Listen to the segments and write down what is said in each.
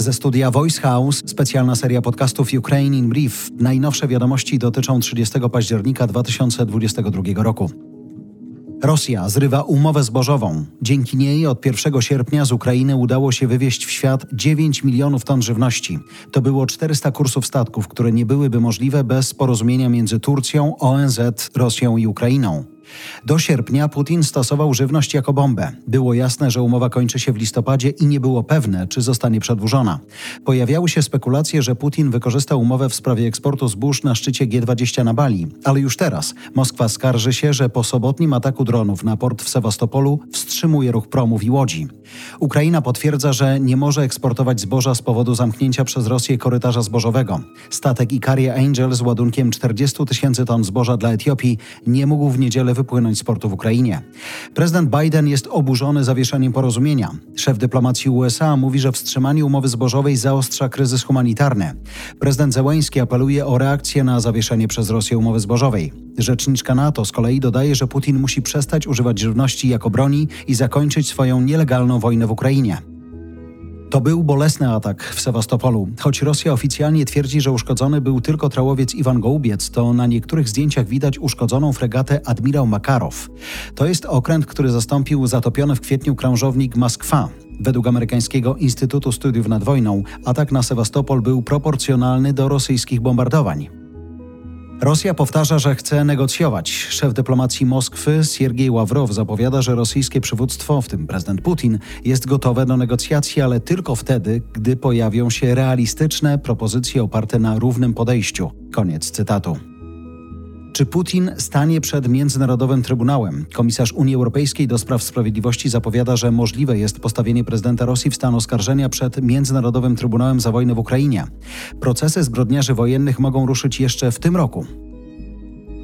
Ze studia Voice House specjalna seria podcastów Ukraine in Brief. Najnowsze wiadomości dotyczą 30 października 2022 roku. Rosja zrywa umowę zbożową. Dzięki niej od 1 sierpnia z Ukrainy udało się wywieźć w świat 9 milionów ton żywności. To było 400 kursów statków, które nie byłyby możliwe bez porozumienia między Turcją, ONZ, Rosją i Ukrainą. Do sierpnia Putin stosował żywność jako bombę. Było jasne, że umowa kończy się w listopadzie i nie było pewne, czy zostanie przedłużona. Pojawiały się spekulacje, że Putin wykorzystał umowę w sprawie eksportu zbóż na szczycie G20 na Bali, ale już teraz Moskwa skarży się, że po sobotnim ataku dronów na port w Sewastopolu wstrzymuje ruch promów i łodzi. Ukraina potwierdza, że nie może eksportować zboża z powodu zamknięcia przez Rosję korytarza zbożowego. Statek Icaria Angel z ładunkiem 40 tysięcy ton zboża dla Etiopii nie mógł w niedzielę wypłynąć z portu w Ukrainie. Prezydent Biden jest oburzony zawieszeniem porozumienia. Szef dyplomacji USA mówi, że wstrzymanie umowy zbożowej zaostrza kryzys humanitarny. Prezydent Zełański apeluje o reakcję na zawieszenie przez Rosję umowy zbożowej. Rzeczniczka NATO z kolei dodaje, że Putin musi przestać używać żywności jako broni i zakończyć swoją nielegalną wojnę w Ukrainie. To był bolesny atak w Sewastopolu. Choć Rosja oficjalnie twierdzi, że uszkodzony był tylko trałowiec Iwan Gołubiec, to na niektórych zdjęciach widać uszkodzoną fregatę admirał Makarow. To jest okręt, który zastąpił zatopiony w kwietniu krążownik Moskwa. Według amerykańskiego Instytutu Studiów nad Wojną atak na Sewastopol był proporcjonalny do rosyjskich bombardowań. Rosja powtarza, że chce negocjować. Szef dyplomacji Moskwy Siergiej Ławrow zapowiada, że rosyjskie przywództwo, w tym prezydent Putin, jest gotowe do negocjacji, ale tylko wtedy, gdy pojawią się realistyczne propozycje oparte na równym podejściu. Koniec cytatu. Czy Putin stanie przed Międzynarodowym Trybunałem? Komisarz Unii Europejskiej do spraw sprawiedliwości zapowiada, że możliwe jest postawienie prezydenta Rosji w stan oskarżenia przed Międzynarodowym Trybunałem za wojnę w Ukrainie. Procesy zbrodniarzy wojennych mogą ruszyć jeszcze w tym roku.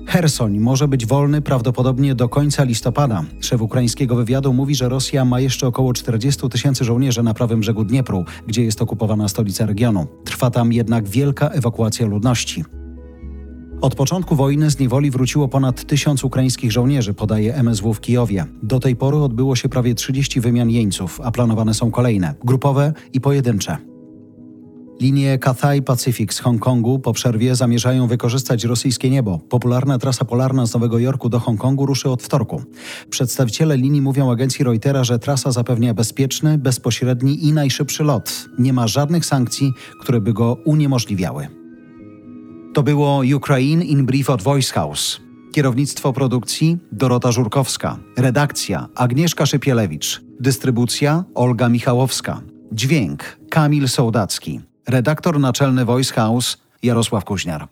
Hersoń może być wolny prawdopodobnie do końca listopada. Szef ukraińskiego wywiadu mówi, że Rosja ma jeszcze około 40 tysięcy żołnierzy na prawym brzegu Dniepru, gdzie jest okupowana stolica regionu. Trwa tam jednak wielka ewakuacja ludności. Od początku wojny z niewoli wróciło ponad tysiąc ukraińskich żołnierzy, podaje MSW w Kijowie. Do tej pory odbyło się prawie 30 wymian jeńców, a planowane są kolejne, grupowe i pojedyncze. Linie Cathay Pacific z Hongkongu po przerwie zamierzają wykorzystać rosyjskie niebo. Popularna trasa polarna z Nowego Jorku do Hongkongu ruszy od wtorku. Przedstawiciele linii mówią agencji Reutera, że trasa zapewnia bezpieczny, bezpośredni i najszybszy lot. Nie ma żadnych sankcji, które by go uniemożliwiały. To było Ukraine in Brief od Voice House. Kierownictwo produkcji Dorota Żurkowska. Redakcja Agnieszka Szypielewicz. Dystrybucja Olga Michałowska. Dźwięk Kamil Sołdacki. Redaktor naczelny Voice House Jarosław Kuźniar.